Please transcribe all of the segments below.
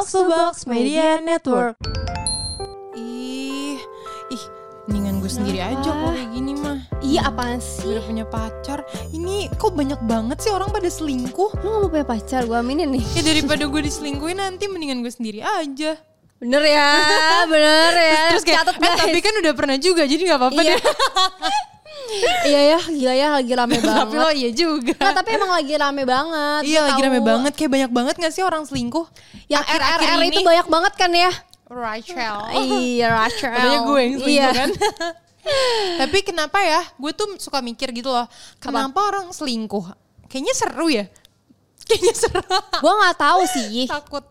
Box to Box Media Network. Ih, ih, mendingan gue sendiri aja kalau kayak gini mah. Iya apaan sih? Udah punya pacar. Ini kok banyak banget sih orang pada selingkuh. Lu gak mau punya pacar, gue aminin nih. Ya daripada gue diselingkuhin nanti mendingan gue sendiri aja. Bener ya, bener ya. Terus kayak, Catet, eh, guys. tapi kan udah pernah juga jadi nggak apa-apa Iya. deh. iya ya, gila ya lagi rame tapi lo banget. iya juga. Nah tapi emang lagi rame banget. iya lagi tahu rame banget. Kayak banyak banget gak sih orang selingkuh? Yang RRR ini- itu banyak banget kan ya? Rachel. Iya, Rachel. Padahal gue yang selingkuh Iya. kan. Tapi kenapa ya? Gue tuh suka mikir gitu loh. Kenapa orang selingkuh? Kayaknya seru ya. Kayaknya seru. Gue nggak tahu sih. Takut.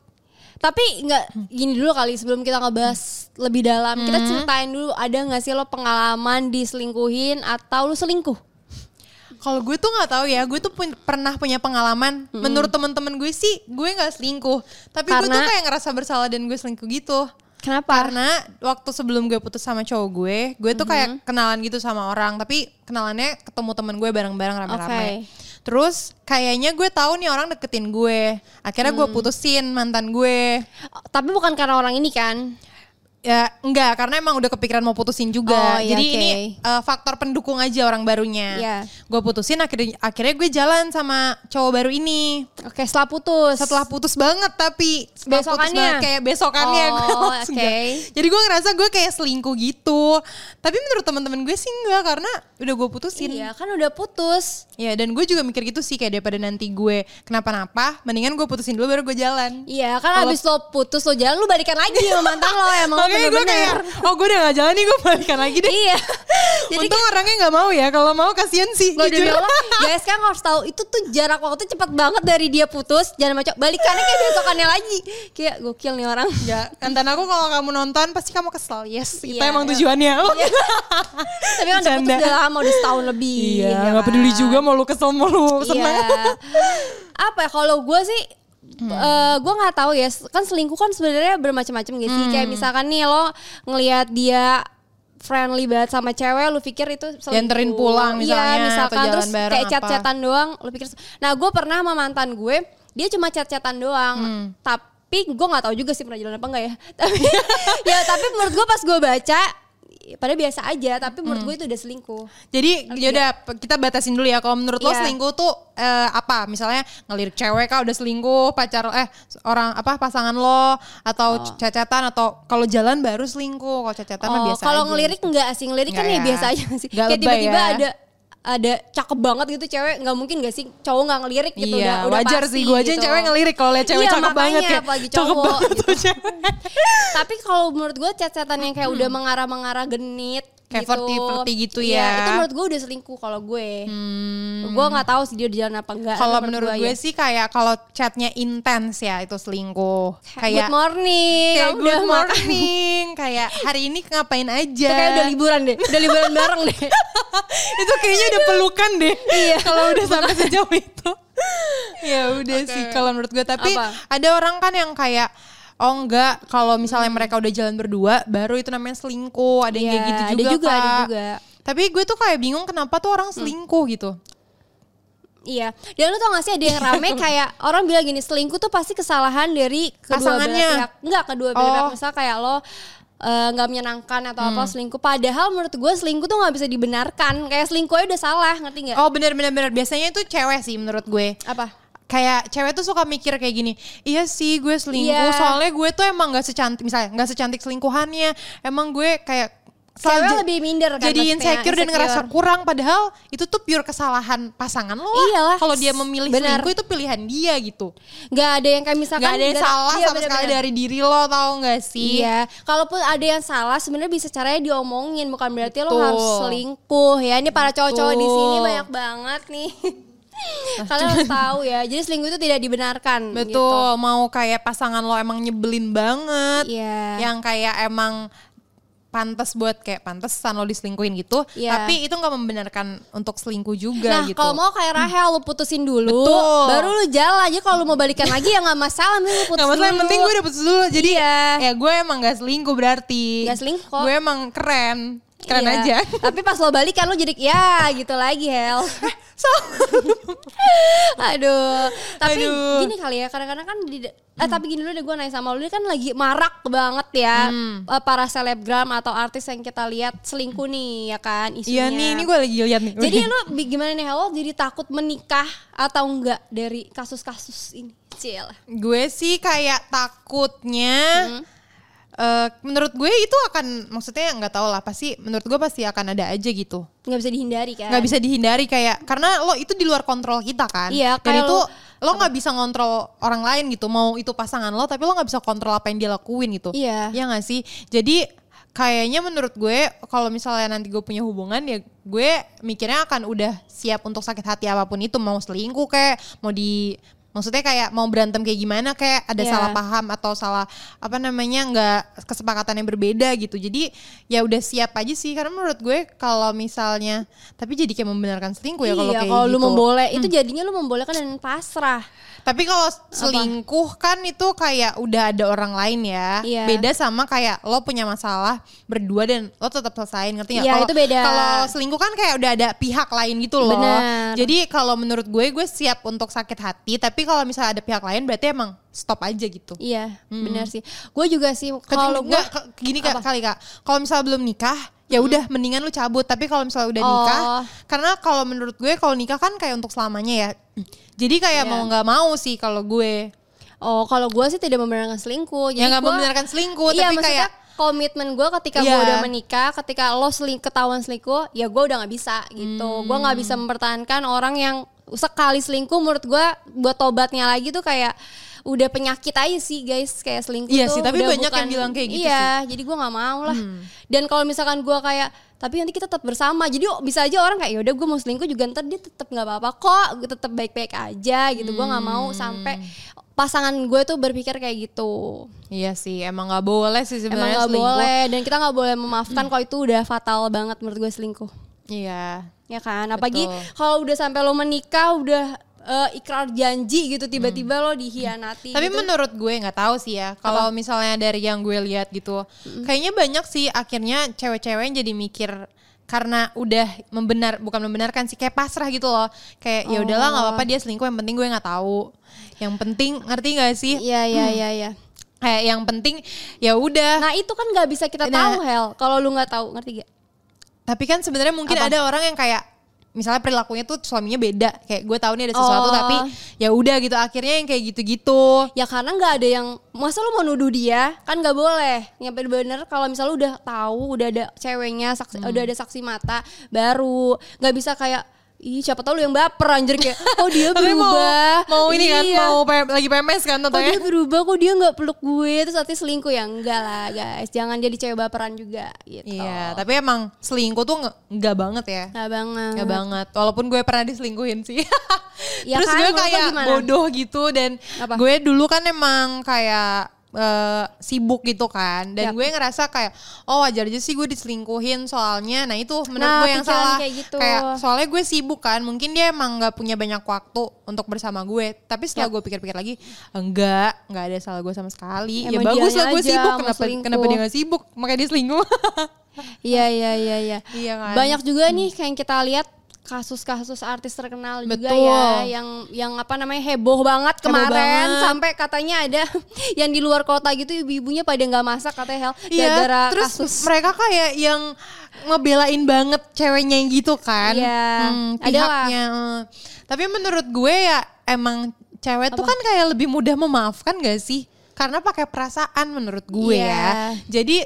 Tapi nggak gini dulu kali sebelum kita ngebahas lebih dalam. Kita ceritain dulu ada nggak sih lo pengalaman diselingkuhin atau lu selingkuh? Kalau gue tuh nggak tahu ya, gue tuh pun- pernah punya pengalaman. Menurut teman-teman gue sih, gue nggak selingkuh. Tapi gue tuh Karena- kayak ngerasa bersalah dan gue selingkuh gitu. Kenapa? Karena waktu sebelum gue putus sama cowok gue, gue tuh kayak kenalan gitu sama orang. Tapi kenalannya ketemu temen gue bareng-bareng rame-rame. Oke. Terus kayaknya gue tahu nih orang deketin gue. Akhirnya gue putusin mantan gue. Tapi bukan karena orang ini kan? Ya enggak, karena emang udah kepikiran mau putusin juga. Oh, iya, Jadi oke. ini uh, faktor pendukung aja orang barunya. Iya. Gue putusin akhirnya akhirnya gue jalan sama cowok baru ini. Oke, setelah putus. Setelah putus banget tapi setelah putus Besokannya? banget, kayak besokannya Oh, gue oke. enggak. Jadi gue ngerasa gue kayak selingkuh gitu. Tapi menurut teman-teman gue sih enggak karena udah gue putusin. Iya, kan udah putus. Ya dan gue juga mikir gitu sih kayak daripada nanti gue kenapa-napa, mendingan gue putusin dulu baru gue jalan. Iya, kan Kalau- abis lo putus lo jalan lu balikan lagi sama mantan lo emang Makanya gue kayak, oh gue udah gak jalan nih gue balikan lagi deh. Iya. Jadi Untung orangnya gak mau ya, kalau mau kasihan sih. Lo demi jujur. Allah, guys kan harus tahu itu tuh jarak waktu cepet banget dari dia putus jangan macam balikannya kayak besokannya lagi. Kayak gokil nih orang. Ya, mantan aku kalau kamu nonton pasti kamu kesel. Yes, itu Iya, emang iya. tujuannya. Tapi kan udah putus udah lama udah setahun lebih. Iya, ya nggak peduli kan? juga mau lu kesel mau lu senang. Iya. Apa ya kalau gue sih eh gue nggak tahu ya. Kan selingkuh kan sebenarnya bermacam-macam gitu sih? Kayak misalkan nih lo ngelihat dia friendly banget sama cewek lu pikir itu selingkuh. Dianterin pulang misalnya, iya, atau misalkan. jalan terus bareng kayak chat-chatan doang lu pikir nah gue pernah sama mantan gue dia cuma chat-chatan doang. Hmm. tapi gue nggak tahu juga sih pernah jalan apa enggak ya. Tapi ya tapi menurut gue pas gue baca pada biasa aja tapi menurut gue itu udah selingkuh Jadi yaudah kita batasin dulu ya. Kalau menurut lo Iya. selingkuh tuh eh, apa? Misalnya ngelirik cewek kah udah selingkuh, pacar eh orang apa pasangan lo atau cacatan atau kalau jalan baru selingkuh. Kalau cacatan mah Oh, biasa kalau ngelirik enggak sih ngelirik kan ya ya. biasa aja sih. Nggak Kayak tiba-tiba ya. ada ada cakep banget gitu cewek nggak mungkin gak sih cowok nggak ngelirik gitu iya, udah, udah wajar pasti sih. Gue aja gitu. cewek ngelirik kalau liat cewek Iya, cakep banget makanya, kayak apalagi cakep cowok, banget gitu. tuh cewek. Tapi kalau menurut gue chat-chatan yang kayak udah mengarah-mengarah genit Kayak gitu. flirty-flirty gitu Iya, ya. itu menurut gue udah selingkuh kalau gue. Gue nggak tahu sih dia di jalan apa enggak. Kalau Tapi menurut gue ya. sih kayak kalau chatnya intens ya itu selingkuh. Good Kayak morning, kayak good udah makan. morning, kayak hari ini ngapain aja. Itu kayak udah liburan deh, udah liburan bareng deh. itu kayaknya udah pelukan deh. Iya. Kalau udah sampai sejauh itu. ya udah sih kalau menurut gue tapi Apa? ada orang kan yang kayak Oh enggak, kalau misalnya mereka udah jalan berdua, baru itu namanya selingkuh. Ada yang kayak Iya, gitu ada juga, juga, ada juga. Tapi gue tuh kayak bingung kenapa tuh orang selingkuh gitu. Iya, dan lu tau gak sih ada yang rame kayak orang bilang gini selingkuh tuh pasti kesalahan dari kedua belah pihak. Enggak kedua belah Oh. pihak. Misal kayak lo eh, nggak menyenangkan atau apa selingkuh. Padahal menurut gue selingkuh tuh nggak bisa dibenarkan. Kayak selingkuh aja udah salah, ngerti nggak? Oh bener bener bener biasanya itu cewek sih menurut gue. Apa? Kayak cewek tuh suka mikir kayak gini iya sih gue selingkuh Iya. soalnya gue tuh emang gak secantik misalnya gak secantik selingkuhannya emang gue kayak Cewek selalu lebih minder kan jadi maksudnya, insecure, dan ngerasa insecure. kurang padahal itu tuh pure kesalahan pasangan lo lah. Iyalah. kalau dia memilih Benar. selingkuh itu pilihan dia gitu Nggak ada yang kayak misalkan Gak ada yang dari- salah iya, sama sekali bener-bener. dari diri lo tau gak sih Iya, kalaupun ada yang salah sebenarnya bisa caranya diomongin bukan berarti lo Betul. harus selingkuh ya. Ini para cowok-cowok di sini banyak banget nih. Kalian harus tahu ya. Jadi selingkuh itu tidak dibenarkan. Betul, mau kayak pasangan lo emang nyebelin banget, gitu. Iya. yang kayak emang pantas buat kayak pantesan lo diselingkuhin gitu, Iya. tapi itu nggak membenarkan untuk selingkuh juga Nah gitu. kalau mau kayak Rahel lu putusin dulu, Betul. baru lu jalan aja kalau lu mau balikan lagi ya nggak masalah, mending lu putus Gak masalah, yang dulu. penting gue udah putus dulu. Jadi Iya. ya gue emang gak selingkuh berarti. Gak selingkuh. Gue emang keren. Keren Iya. aja. Tapi pas lo balikan lu jadi ya gitu lagi Hel. Aduh, tapi Aduh. gini kali ya, kadang-kadang kan di eh tapi gini dulu deh gue nanya sama lu ini kan lagi marak banget ya Hmm. eh, para selebgram atau artis yang kita lihat selingkuh nih ya kan isunya. Iya nih, ini gue lagi lihat nih. Jadi lu bi- gimana nih Halo jadi takut menikah atau enggak dari kasus-kasus ini? Cil. gue sih kayak takutnya Hmm. Eh, menurut gue itu akan maksudnya nggak tahu lah pasti menurut gue pasti akan ada aja gitu nggak bisa dihindari kan? nggak bisa dihindari kayak karena lo itu di luar kontrol kita kan Iya, dan itu lo- lo nggak bisa ngontrol orang lain gitu mau itu pasangan lo tapi lo nggak bisa kontrol apa yang dia lakuin gitu Iya. ya nggak sih jadi kayaknya menurut gue kalau misalnya nanti gue punya hubungan ya gue mikirnya akan udah siap untuk sakit hati apa pun itu mau selingkuh kayak mau di maksudnya kayak mau berantem kayak gimana kayak ada Iya. salah paham atau salah apa namanya nggak kesepakatan yang berbeda gitu jadi ya udah siap aja sih karena menurut gue kalau misalnya tapi jadi kayak membenarkan selingkuh ya kalau iya, kayak kalau gitu lu memboleh itu jadinya lu membolehkan dan pasrah. Tapi kalau selingkuh kan itu kayak udah ada orang lain ya. Iya. Beda sama kayak lo punya masalah berdua dan lo tetap selesain ngerti nggak? Iya, Kalau- itu beda. Kalau selingkuh kan kayak udah ada pihak lain gitu loh. Benar. Jadi kalau menurut gue gue siap untuk sakit hati. Tapi kalau misalnya ada pihak lain berarti emang stop aja gitu. Iya, benar sih. Gue juga sih Kalau gue gini kak, kali kak, kalau misalnya belum nikah, ya udah mendingan lu cabut. Tapi kalau misalnya udah nikah, Oh. karena kalau menurut gue kalau nikah kan kayak untuk selamanya ya. Jadi kayak Iya. mau nggak mau sih kalau gue. Oh, kalau gue sih tidak membenarkan selingkuh. Ya nggak membenarkan selingkuh, iya, tapi kayak komitmen gue ketika gue Iya. udah menikah, ketika lo seling ketahuan selingkuh, ya gue udah nggak bisa gitu. Gue nggak bisa Hmm. mempertahankan orang yang sekali selingkuh. Menurut gue buat tobatnya lagi tuh kayak udah penyakit aja sih guys kayak selingkuh Iya tuh sih, tapi banyak yang bilang kayak gitu Hmm. iya jadi gue nggak mau lah. Dan kalau misalkan gue kayak tapi nanti kita tetap bersama. Jadi bisa aja orang kayak yaudah gue mau selingkuh juga ntar dia tetap nggak apa-apa kok gue tetap baik-baik aja gitu. Gue nggak mau sampai pasangan gue tuh berpikir kayak gitu. Iya sih, emang nggak boleh sih emang sebenarnya nggak selingkuh. boleh dan kita nggak boleh memaafkan kalau itu udah fatal banget menurut gue selingkuh. Iya. ya kan? Apalagi kalau udah sampai lo menikah udah eh, ikrar janji gitu tiba-tiba lo dihianati Tapi gitu. menurut gue nggak tahu sih ya. Kalau misalnya dari yang gue lihat gitu, kayaknya banyak sih akhirnya cewek-cewek yang jadi mikir karena udah membenar bukan membenarkan sih kayak pasrah gitu loh. Kayak ya udahlah nggak apa-apa dia selingkuh yang penting gue nggak tahu. Yang penting ngerti nggak sih? iya iya iya iya Kayak yang penting ya udah. nah itu kan nggak bisa kita Nah. tahu Hel kalau lu nggak tahu ngerti gak Tapi kan sebenarnya mungkin Apa? ada orang yang kayak misalnya perilakunya tuh suaminya beda. Kayak gue tahu nih ada sesuatu Oh. tapi ya udah gitu akhirnya yang kayak gitu-gitu. ya karena nggak ada yang masa lu mau nuduh dia kan nggak boleh yang bener-bener kalau misalnya lu udah tahu udah ada ceweknya saksi, Hmm. udah ada saksi mata baru nggak bisa kayak ih siapa tahu lu yang baper anjir kayak oh dia Tapi mau berubah mau ini kan Iya. mau P- lagi PMS kan kok tentunya. dia berubah kok dia nggak peluk gue terus artinya selingkuh ya enggak lah guys jangan jadi cewek baperan juga gitu Iya, tapi emang selingkuh tuh nge- nggak banget ya. nggak banget Nggak banget. Walaupun gue pernah diselingkuhin sih. Ya Terus kan, gue kayak bodoh gitu dan Apa? gue dulu kan emang kayak eh, sibuk gitu kan. Dan Yap. gue ngerasa kayak oh wajar aja sih gue diselingkuhin soalnya. Nah itu menurut Nah, gue yang salah. kayak gitu. soalnya gue sibuk kan. Mungkin dia emang nggak punya banyak waktu untuk bersama gue. Tapi setelah Yap. gue pikir-pikir lagi enggak. Nggak ada salah gue sama sekali. Ya Emang bagus dianya lah gue sibuk. kenapa selingkuh. kenapa dia nggak sibuk? Makanya dia selingkuh. Iya iya iya iya. Iya kan? banyak juga nih kayak yang kita lihat kasus-kasus artis terkenal juga Betul. ya yang yang apa namanya heboh banget Heboh kemarin banget. sampai katanya ada yang di luar kota gitu ibu-ibunya pada nggak masak katanya Hel Iya, gara-gara terus kasus mereka kayak yang ngebelain banget ceweknya yang gitu kan. Iya, Hmm, pihaknya. eh. Tapi menurut gue ya emang cewek tuh Apa? kan kayak lebih mudah memaafkan gak sih? Karena pakai perasaan menurut gue Iya. ya. Jadi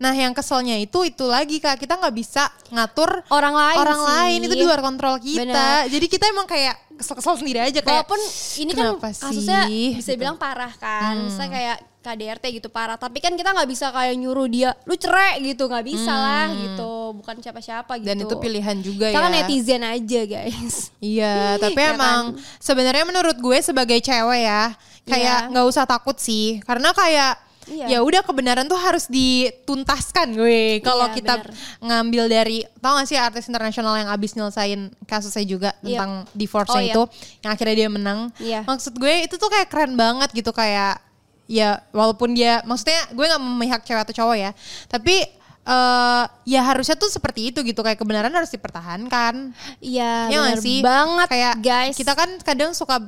nah yang keselnya itu itu lagi Kak, kita nggak bisa ngatur orang lain orang sih. lain itu di luar kontrol kita. Bener. Jadi kita emang kayak kesel-kesel sendiri aja kayak Walaupun ini kan kasusnya sih? bisa Gitu. bilang parah kan, misalnya kayak KDRT gitu parah. Tapi kan kita nggak bisa kayak nyuruh dia, lu cerai gitu, nggak bisa lah gitu. Bukan siapa-siapa gitu. dan itu pilihan juga Kita ya. kan netizen aja guys. Iya, tapi Ya emang sebenarnya menurut gue sebagai cewek ya, kayak Iya. nggak usah takut sih, karena kayak Iya. ya udah kebenaran tuh harus dituntaskan gue. Kalau Iya, kita bener. ngambil dari, tau gak sih artis internasional yang abis nyelesain kasusnya juga Iya. tentang divorce Oh, iya. itu, yang akhirnya dia menang. Iya. Maksud gue itu tuh kayak keren banget gitu kayak ya walaupun dia, maksudnya gue nggak memihak cewek atau cowok ya, tapi eh ya harusnya tuh seperti itu gitu kayak kebenaran harus dipertahankan. Iya, Ya bener sih? banget kayak guys. Kita kan kadang suka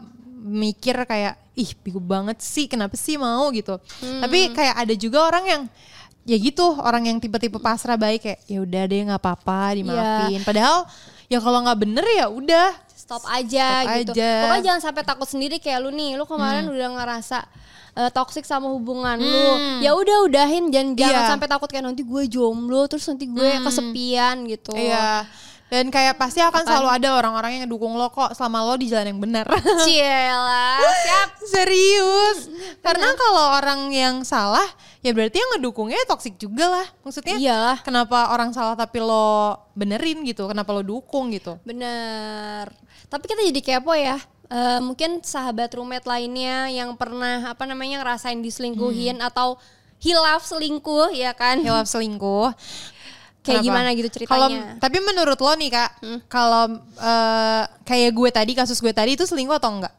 mikir kayak ih bego banget sih kenapa sih mau gitu. Hmm. Tapi kayak ada juga orang yang ya gitu orang yang tipe-tipe pasrah baik kayak ya udah deh nggak apa-apa dimaafin. Padahal ya kalau nggak bener ya udah stop aja Stop gitu. aja. Hmm. Pokoknya jangan sampai takut sendiri kayak lu nih. Lu kemarin udah ngerasa eh, toxic sama hubungan lu. Ya udah udahin jangan jangan Hmm. Iya. sampai takut kayak nanti gue jomblo terus nanti gue kesepian gitu. Iya. Dan kayak pasti akan selalu ada orang-orang yang ngedukung lo kok selama lo di jalan yang benar. Ciela, siap. Serius. Karena kalau orang yang salah, ya berarti yang ngedukungnya toksik juga lah. Maksudnya Iyalah. kenapa orang salah tapi lo benerin gitu? Kenapa lo dukung gitu? Bener. Tapi kita jadi kepo ya. Eh, mungkin sahabat roommate lainnya yang pernah apa namanya ngerasain diselingkuhin Hmm. atau hilaf selingkuh ya kan? Hilaf selingkuh. Kayak Kenapa? gimana gitu ceritanya? Hmm. tapi menurut lo nih kak, kalau eh, kayak gue tadi kasus gue tadi itu selingkuh atau enggak?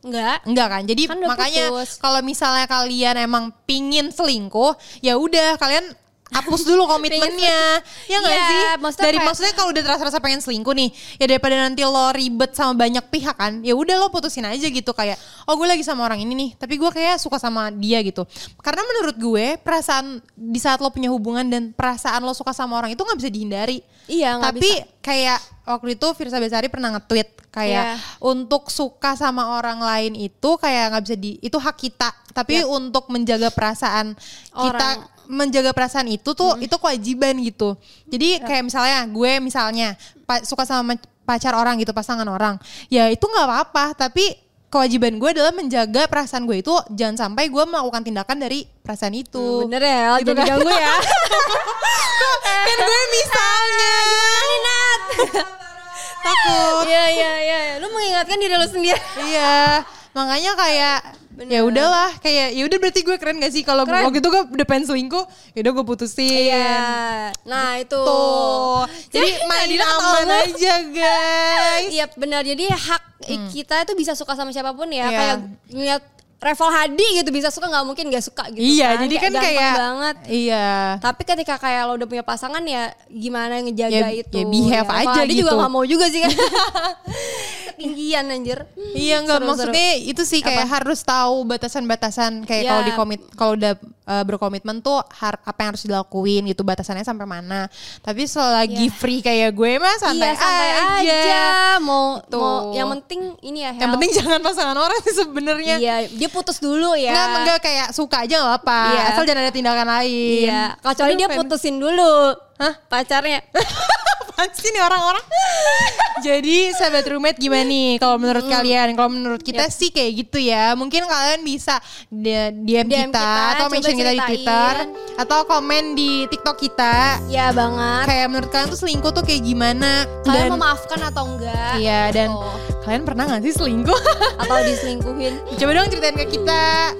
Enggak. Enggak kan? Jadi Kan makanya kalau misalnya kalian emang pingin selingkuh, ya udah kalian hapus dulu komitmennya. ya nggak Iya, sih? maksudnya Dari kayak- maksudnya kalau udah terasa-rasa pengen selingkuh nih, ya daripada nanti lo ribet sama banyak pihak kan, ya udah lo putusin aja gitu kayak, oh gue lagi sama orang ini nih, tapi gue kayak suka sama dia gitu. Karena menurut gue perasaan di saat lo punya hubungan dan perasaan lo suka sama orang itu nggak bisa dihindari. Iya, Tapi bisa. kayak waktu itu Firsa Besari pernah nge-tweet kayak Iya. untuk suka sama orang lain itu kayak nggak bisa di itu hak kita tapi untuk menjaga perasaan kita Orang. Menjaga perasaan itu tuh itu kewajiban gitu. Jadi kayak misalnya gue misalnya suka sama ma- pacar orang gitu pasangan orang. Ya itu nggak apa-apa tapi kewajiban gue adalah menjaga perasaan gue itu jangan sampai gue melakukan tindakan dari perasaan itu. Bener ya, Gitu jadi kan. ganggu ya. kan gue misalnya. Nat. takut. Iya iya iya, lu mengingatkan diri lu sendiri. Iya, makanya kayak ya udahlah kayak ya udah berarti gue keren gak sih kalau waktu itu gue udah pengen selingkuh, ya udah gue putusin. Iya. Nah, itu. Tuh. Jadi main aman aja guys. Iya benar. Jadi hak kita itu bisa suka sama siapa pun ya. Iya. Kayak ngeliat Reval Hadi gitu bisa suka nggak mungkin gak suka gitu iya, kan. jadi kan kayak banget. Iya. Tapi ketika kayak lo udah punya pasangan ya gimana ngejaga Ya- itu. ya behave Reval aja Hadi juga gitu. gak mau juga sih kan. Ketinggian anjir. Iya nggak Seru-seru. maksudnya itu sih kayak harus tahu batasan-batasan kayak Iya. kalau di komit kalau udah uh, berkomitmen tuh har- apa yang harus dilakuin gitu batasannya sampai mana. Tapi selagi free kayak gue mah santai, iya santai aja. aja. Mau, Tuh. mau yang penting ini ya. Yang health. penting jangan pasangan orang sih sebenarnya. Iya, dia putus dulu ya. Enggak, enggak kayak suka aja gak apa Iya. Asal jangan ada tindakan lain. Iya, kecuali Aduh, dia pengen- putusin dulu. Hah? Pacarnya. Apaan sih nih orang-orang? Jadi sahabat roommate gimana nih kalau menurut Hmm. kalian? Kalau menurut kita sih kayak gitu ya. Mungkin kalian bisa DM, DM kita, kita, atau mention kita di. Twitter atau komen di TikTok kita. ya banget. Kayak menurut kalian tuh selingkuh tuh kayak gimana? Kalian Dan- memaafkan atau enggak? Iya dan Gitu. kalian pernah gak sih selingkuh? Atau diselingkuhin? Coba dong ceritain ke kita.